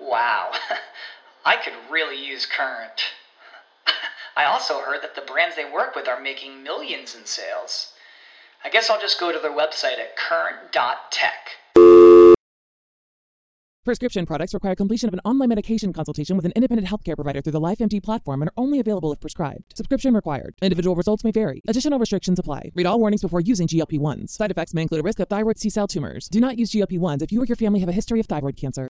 Wow, I could really use Current. I also heard that the brands they work with are making millions in sales. I guess I'll just go to their website at current.tech. Prescription products require completion of an online medication consultation with an independent healthcare provider through the LifeMD platform and are only available if prescribed. Subscription required. Individual results may vary. Additional restrictions apply. Read all warnings before using GLP 1s. Side effects may include a risk of thyroid C cell tumors. Do not use GLP 1s if you or your family have a history of thyroid cancer.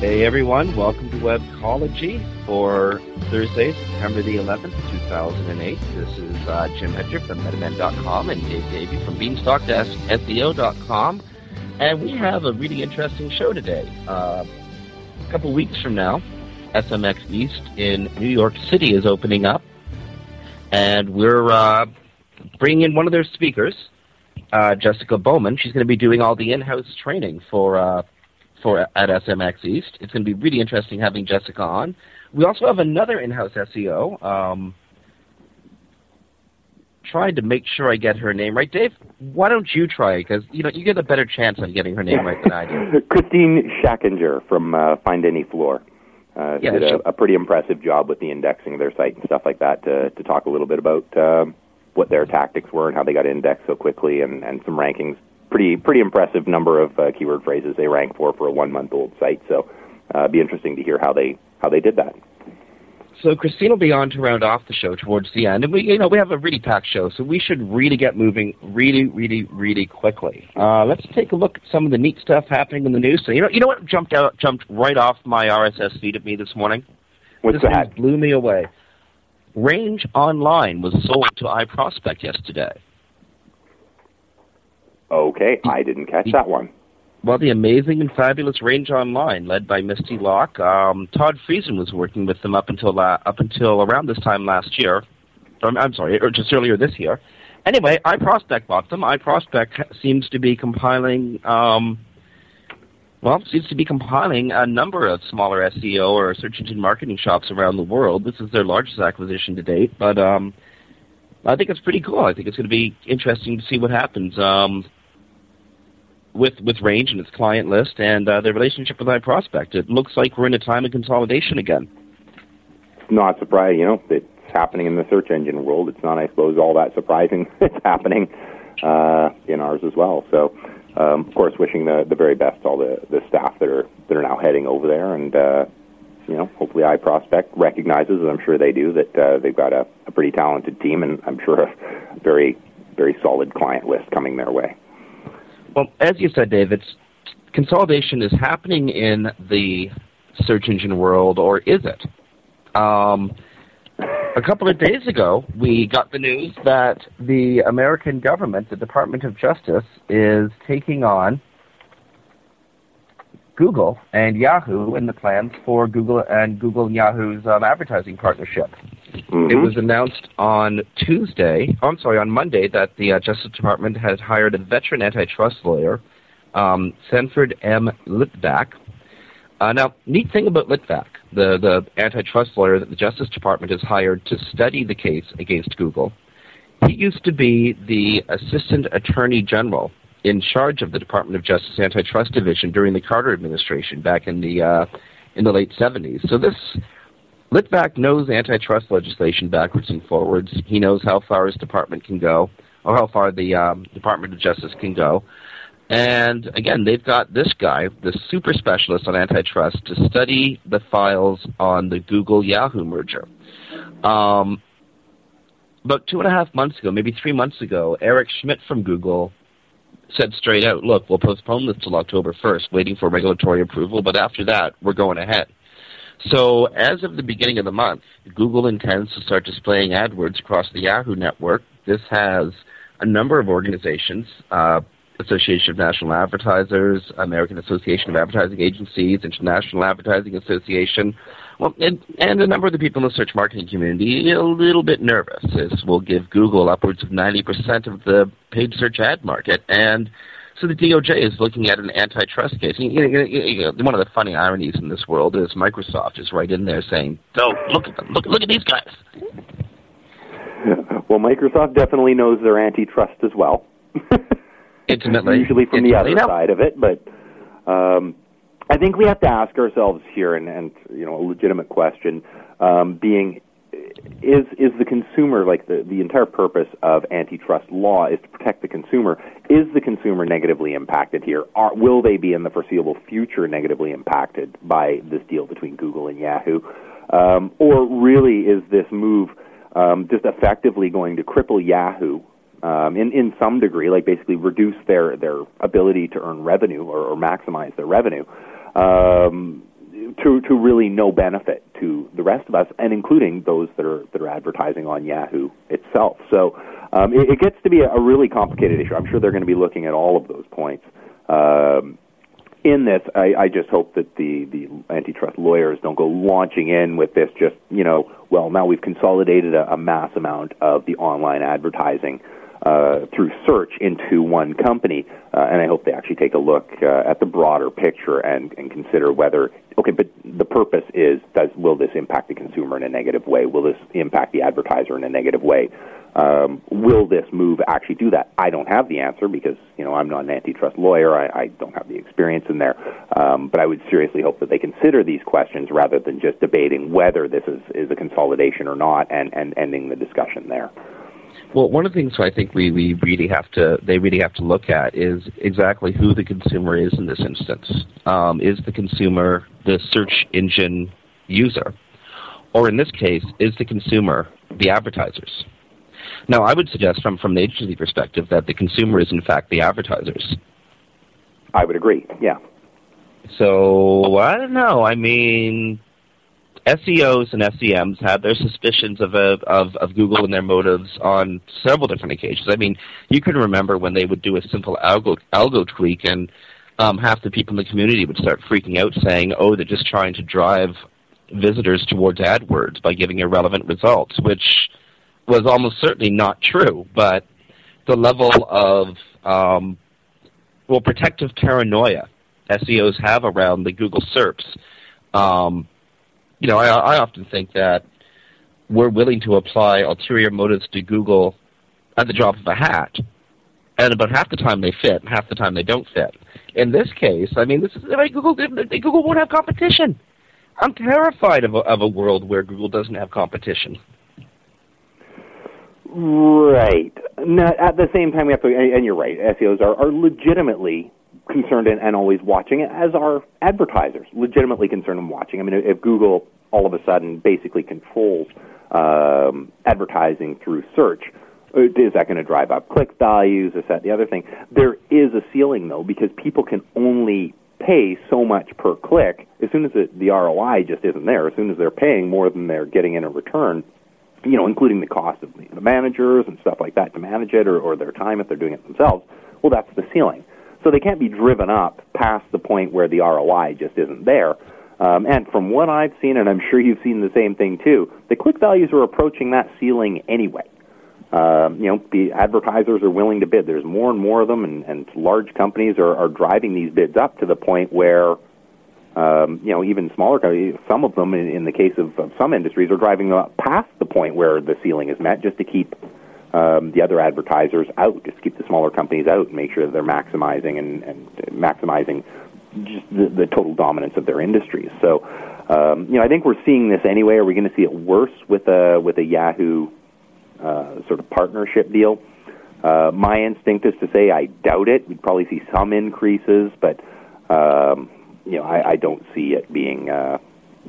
Hey everyone, welcome to Webcology for Thursday, September the 11th, 2008. This is uh, Jim Hedger from Metamend.com and Dave Davies from Beanstalk-SEO.com. And we have a really interesting show today. Uh, a couple weeks from now, SMX East in New York City is opening up. And we're uh, bringing in one of their speakers, uh, Jessica Bowman. She's going to be doing all the in-house training for uh, for at SMX East. It's going to be really interesting having Jessica on. We also have another in-house SEO. Um, trying to make sure I get her name right, Dave. Why don't you try? Because you know you get a better chance on getting her name right than I do. Christine Schackinger from uh, Find Any Floor. Uh, Yeah, did a, a pretty impressive job with the indexing of their site and stuff like that to, to talk a little bit about um, what their tactics were and how they got indexed so quickly and, and some rankings. Pretty pretty impressive number of uh, keyword phrases they rank for for a one month old site. So uh, it'd be interesting to hear how they how they did that. So Christine will be on to round off the show towards the end, and we, you know, we have a really packed show, so we should really get moving, really, really, really quickly. Uh, let's take a look at some of the neat stuff happening in the news. So you know, you know what jumped out, jumped right off my RSS feed at me this morning. What's this that? blew me away. Range Online was sold to iProspect yesterday. Okay, I didn't catch that one. Well, the amazing and fabulous Range Online, led by Misty Locke, um, Todd Friesen was working with them up until la- up until around this time last year. Um, I'm sorry, or just earlier this year. Anyway, iProspect bought them. iProspect seems to be compiling, um, well, seems to be compiling a number of smaller SEO or search engine marketing shops around the world. This is their largest acquisition to date, but um, I think it's pretty cool. I think it's going to be interesting to see what happens. Um, with with Range and its client list and uh, their relationship with iProspect. It looks like we're in a time of consolidation again. not surprising. You know, it's happening in the search engine world. It's not, I suppose, all that surprising. it's happening uh, in ours as well. So, um, of course, wishing the, the very best to all the, the staff that are that are now heading over there, and uh, you know, hopefully, iProspect recognizes, as I'm sure they do, that uh, they've got a, a pretty talented team, and I'm sure a very very solid client list coming their way. Well, as you said, David, consolidation is happening in the search engine world, or is it? Um, a couple of days ago, we got the news that the American government, the Department of Justice, is taking on Google and Yahoo in the plans for Google and Google and Yahoo's um, advertising partnership. Mm-hmm. It was announced on Tuesday, oh, I'm sorry, on Monday, that the uh, Justice Department has hired a veteran antitrust lawyer, um, Sanford M. Litvack. Uh, now, neat thing about Litvack, the, the antitrust lawyer that the Justice Department has hired to study the case against Google, he used to be the Assistant Attorney General in charge of the Department of Justice Antitrust Division during the Carter administration back in the uh, in the late 70s. So this Litvack knows antitrust legislation backwards and forwards. He knows how far his department can go, or how far the um, Department of Justice can go. And again, they've got this guy, the super specialist on antitrust, to study the files on the Google Yahoo merger. Um, about two and a half months ago, maybe three months ago, Eric Schmidt from Google said straight out, look, we'll postpone this till October 1st, waiting for regulatory approval, but after that, we're going ahead. So as of the beginning of the month, Google intends to start displaying AdWords across the Yahoo network. This has a number of organizations, uh, Association of National Advertisers, American Association of Advertising Agencies, International Advertising Association, well, and, and a number of the people in the search marketing community a little bit nervous. This will give Google upwards of 90% of the paid search ad market. And so the DOJ is looking at an antitrust case. You know, you one of the funny ironies in this world is Microsoft is right in there saying, "Oh, look at them! Look, look at these guys." Well, Microsoft definitely knows their antitrust as well. Intimately, usually from Intimately. the other side of it, but um, I think we have to ask ourselves here, and, and you know, a legitimate question, um, being is is the consumer like the the entire purpose of antitrust law is to protect the consumer? Is the consumer negatively impacted here? Are, will they be in the foreseeable future negatively impacted by this deal between Google and Yahoo? Um, or really is this move um, just effectively going to cripple Yahoo um, in in some degree, like basically reduce their their ability to earn revenue or, or maximize their revenue, um, to to really no benefit the rest of us, and including those that are that are advertising on Yahoo itself. So um, it, it gets to be a, a really complicated issue. I'm sure they're going to be looking at all of those points. Um, in this, I, I just hope that the, the antitrust lawyers don't go launching in with this just, you know, well, now we've consolidated a, a mass amount of the online advertising uh, through search into one company. Uh, and I hope they actually take a look uh, at the broader picture and, and consider whether, okay, but the purpose is, does, will this impact the consumer in a negative way? Will this impact the advertiser in a negative way? Um, will this move actually do that? I don't have the answer because you know I'm not an antitrust lawyer. I, I don't have the experience in there. Um, but I would seriously hope that they consider these questions rather than just debating whether this is, is a consolidation or not, and, and ending the discussion there. Well, one of the things I think we, we really have to they really have to look at is exactly who the consumer is in this instance. Um, is the consumer the search engine user, or in this case, is the consumer the advertisers? Now, I would suggest from from the agency perspective that the consumer is in fact the advertisers. I would agree. Yeah. So I don't know. I mean, SEOs and SEMs had their suspicions of, a, of of Google and their motives on several different occasions. I mean, you can remember when they would do a simple algo algo tweak, and um, half the people in the community would start freaking out, saying, "Oh, they're just trying to drive visitors towards AdWords by giving irrelevant results," which was almost certainly not true. But the level of um, well, protective paranoia SEOs have around the Google SERPs. Um, you know, I, I often think that we're willing to apply ulterior motives to Google at the drop of a hat, and about half the time they fit, and half the time they don't fit. In this case, I mean, this is I Google. Google won't have competition. I'm terrified of a, of a world where Google doesn't have competition. Right. Now, at the same time, we have to, and you're right, SEOs are, are legitimately concerned and, and always watching, as are advertisers, legitimately concerned and watching. I mean, if Google all of a sudden basically controls um, advertising through search, uh, is that going to drive up click values? Is that the other thing? There is a ceiling, though, because people can only pay so much per click. As soon as the, the ROI just isn't there, as soon as they're paying more than they're getting in a return, you know, including the cost of the, managers and stuff like that to manage it, or, or their time if they're doing it themselves. Well, that's the ceiling. So they can't be driven up past the point where the ROI just isn't there. Um, and from what I've seen, and I'm sure you've seen the same thing too, the click values are approaching that ceiling anyway. Um, you know, the advertisers are willing to bid. There's more and more of them, and, and large companies are, are driving these bids up to the point where, um, you know, even smaller companies, some of them, in, in the case of, of some industries, are driving them up past the point where the ceiling is met just to keep um, the other advertisers out, just keep the smaller companies out, and make sure that they're maximizing and, and maximizing just the, the total dominance of their industries. So, um, you know, I think we're seeing this anyway. Are we going to see it worse with a with a Yahoo uh, sort of partnership deal. Uh, my instinct is to say I doubt it. We'd probably see some increases, but um, you know I, I don't see it being uh,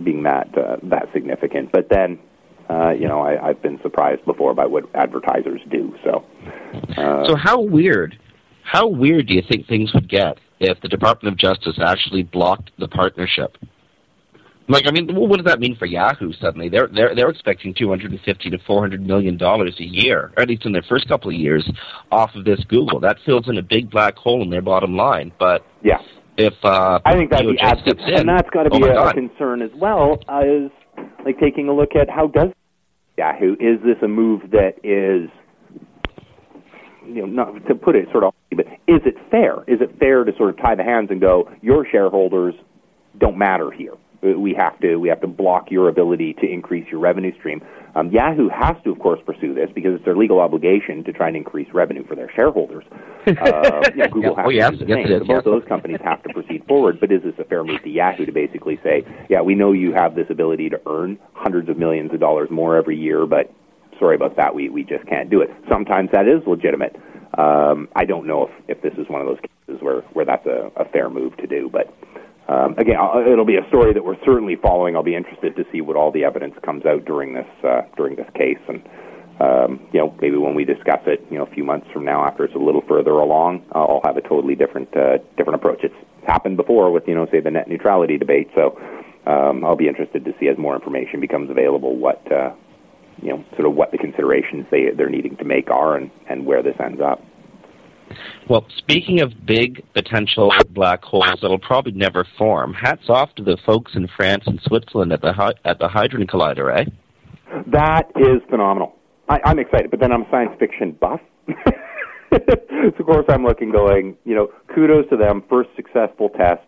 being that uh, that significant. But then, uh, you know, I, I've been surprised before by what advertisers do. So, uh, so how weird, how weird do you think things would get if the Department of Justice actually blocked the partnership? Like, I mean, what does that mean for Yahoo? Suddenly, they're they're they're expecting two hundred and fifty to four hundred million dollars a year, or at least in their first couple of years, off of this Google. That fills in a big black hole in their bottom line. But yeah, if uh, I think be absolute, and that's got to oh be a, concern as well. Uh, is like taking a look at how does Yahoo is this a move that is you know not to put it sort of but is it fair? Is it fair to sort of tie the hands and go your shareholders don't matter here? We have to we have to block your ability to increase your revenue stream. Um, Yahoo has to, of course, pursue this because it's their legal obligation to try and increase revenue for their shareholders. Uh, you know, Google Yeah. has Oh, yes, to do the yes, same. so both those companies have to proceed forward. But is this a fair move to Yahoo to basically say, yeah, we know you have this ability to earn hundreds of millions of dollars more every year, but sorry about that, we we just can't do it. Sometimes that is legitimate. Um, I don't know if, if this is one of those cases where, where that's a, a fair move to do, but um, again, I'll, it'll be a story that we're certainly following. I'll be interested to see what all the evidence comes out during this uh, during this case, and um, you know maybe when we discuss it, you know, a few months from now, after it's a little further along, uh, I'll have a totally different uh, different approach. It's happened before with you know say the net neutrality debate, so um, I'll be interested to see as more information becomes available what uh, you know sort of what the considerations they they're needing to make are and and where this ends up. Well, speaking of big potential black holes that'll probably never form, hats off to the folks in France and Switzerland at the at the Hadron Collider, eh? That is phenomenal. I, I'm excited, but then I'm a science fiction buff. so of course I'm looking, going, you know, kudos to them. First successful test.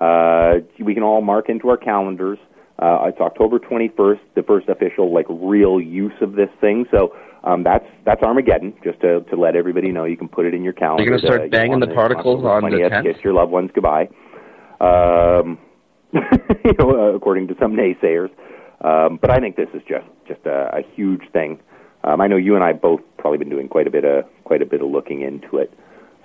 Uh, we can all mark into our calendars. Uh, it's October 21st, the first official like real use of this thing. So um, that's that's Armageddon. Just to to let everybody know, you can put it in your calendar. You're gonna start uh, banging on the particles October on the 20th, 10th? Kiss your loved ones goodbye. Um, you know, uh, according to some naysayers. Um, but I think this is just just a, a huge thing. Um, I know you and I both probably been doing quite a bit of quite a bit of looking into it.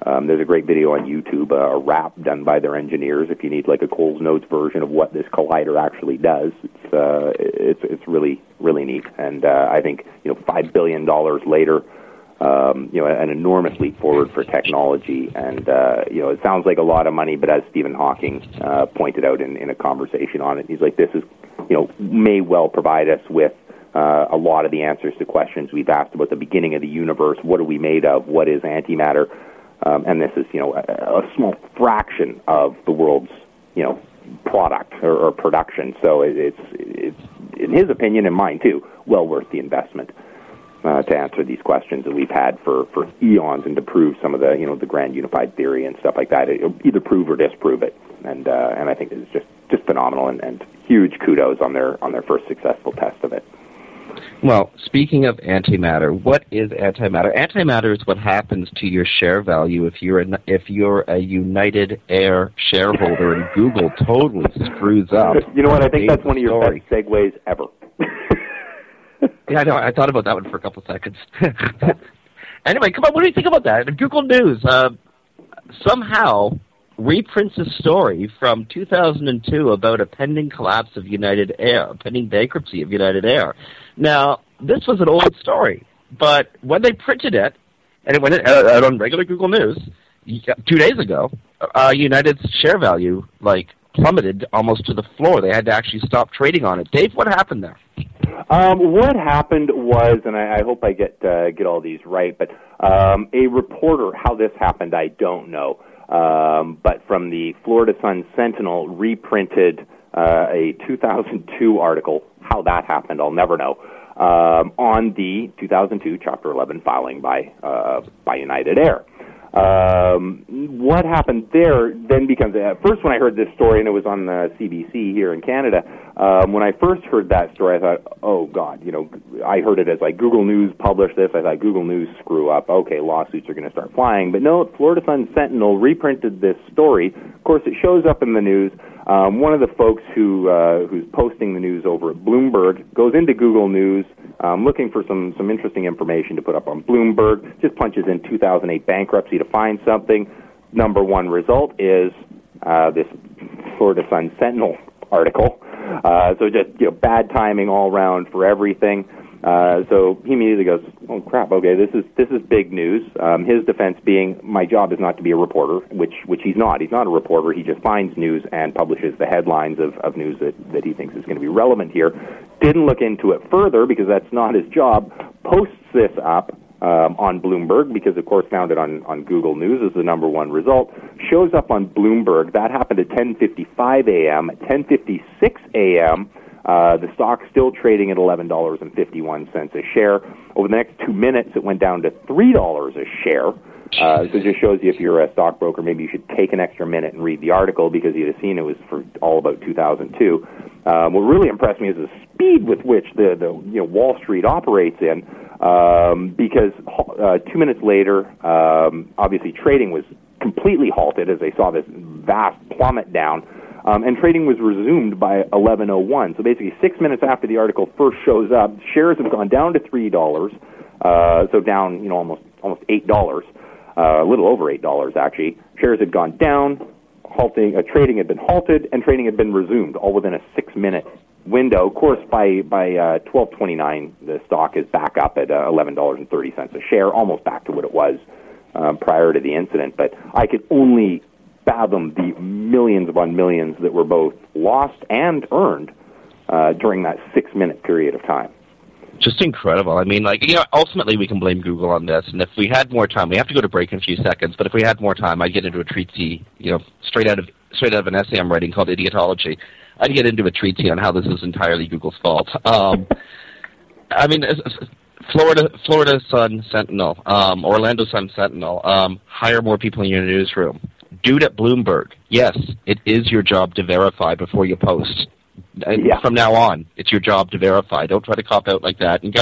Um, there's a great video on YouTube, uh, a rap done by their engineers. If you need like a Coles Notes version of what this collider actually does, it's uh, it's it's really really neat. And uh, I think you know five billion dollars later, um, you know an enormous leap forward for technology. And uh, you know it sounds like a lot of money, but as Stephen Hawking uh, pointed out in, in a conversation on it, he's like this is you know may well provide us with uh, a lot of the answers to questions we've asked about the beginning of the universe. What are we made of? What is antimatter? Um, and this is, you know, a, a small fraction of the world's, you know, product or, or production. So it, it's, it's, in his opinion and mine too, well worth the investment uh, to answer these questions that we've had for, for eons and to prove some of the, you know, the grand unified theory and stuff like that. It'll either prove or disprove it. And uh, and I think it's just just phenomenal and, and huge kudos on their on their first successful test of it. Well, speaking of antimatter, what is antimatter? Antimatter is what happens to your share value if you're a, if you're a United Air shareholder and Google totally screws up. You know what? I think that's one of your story. best segues ever. Yeah, I know. I thought about that one for a couple of seconds. anyway, come on. What do you think about that? Google News uh, somehow reprints a story from 2002 about a pending collapse of United Air, pending bankruptcy of United Air. Now, this was an old story, but when they printed it, and it went uh, out on regular Google News two days ago, uh, United's share value like plummeted almost to the floor. They had to actually stop trading on it. Dave, what happened there? Um, what happened was, and I, I hope I get uh, get all these right, but um, a reporter, how this happened, I don't know. Um, but from the Florida Sun Sentinel, reprinted uh, a 2002 article. How that happened, I'll never know. Um, on the 2002 Chapter 11 filing by uh, by United Air. Um, what happened there then becomes uh, first when I heard this story and it was on the CBC here in Canada. Um, when I first heard that story, I thought, oh God, you know, I heard it as like Google News published this. I thought Google News screw up. Okay, lawsuits are going to start flying. But no, Florida Sun Sentinel reprinted this story. Of course, it shows up in the news. Um, one of the folks who uh, who's posting the news over at Bloomberg goes into Google News um, looking for some some interesting information to put up on Bloomberg. Just punches in 2008 bankruptcy to find something. Number one result is uh, this Florida Sun Sentinel article. Uh, so just you know bad timing all around for everything. Uh, so he immediately goes, "Oh crap! Okay, this is this is big news." Um, his defense being, "My job is not to be a reporter," which which he's not. He's not a reporter. He just finds news and publishes the headlines of, of news that, that he thinks is going to be relevant here. Didn't look into it further because that's not his job. Posts this up um, on Bloomberg because, of course, found it on, on Google News as the number one result. Shows up on Bloomberg. That happened at 10:55 a.m. At 10:56 a.m. Uh, the stock's still trading at $11.51 a share. Over the next two minutes, it went down to $3 a share. Uh, so it just shows you if you're a stockbroker, maybe you should take an extra minute and read the article because you'd have seen it was for all about 2002. Um, what really impressed me is the speed with which the, the you know Wall Street operates in, um, because uh, two minutes later, um, obviously trading was completely halted as they saw this vast plummet down. Um, and trading was resumed by 11:01. So basically, six minutes after the article first shows up, shares have gone down to three dollars, uh, so down you know almost almost eight dollars, uh, a little over eight dollars actually. Shares had gone down, halting, uh, trading had been halted, and trading had been resumed, all within a six-minute window. Of course, by by uh, 12:29, the stock is back up at uh, $11.30 a share, almost back to what it was um, prior to the incident. But I could only fathom the millions upon millions that were both lost and earned uh, during that six minute period of time. Just incredible. I mean, like, you know, ultimately we can blame Google on this. And if we had more time, we have to go to break in a few seconds, but if we had more time, I'd get into a treatise, you know, straight out of straight out of an essay I'm writing called Idiotology. I'd get into a treatise on how this is entirely Google's fault. Um, I mean, Florida Florida Sun Sentinel, um, Orlando Sun Sentinel, um, hire more people in your newsroom dude at Bloomberg, yes, it is your job to verify before you post. And yeah. from now on, it's your job to verify. Don't try to cop out like that. And guys,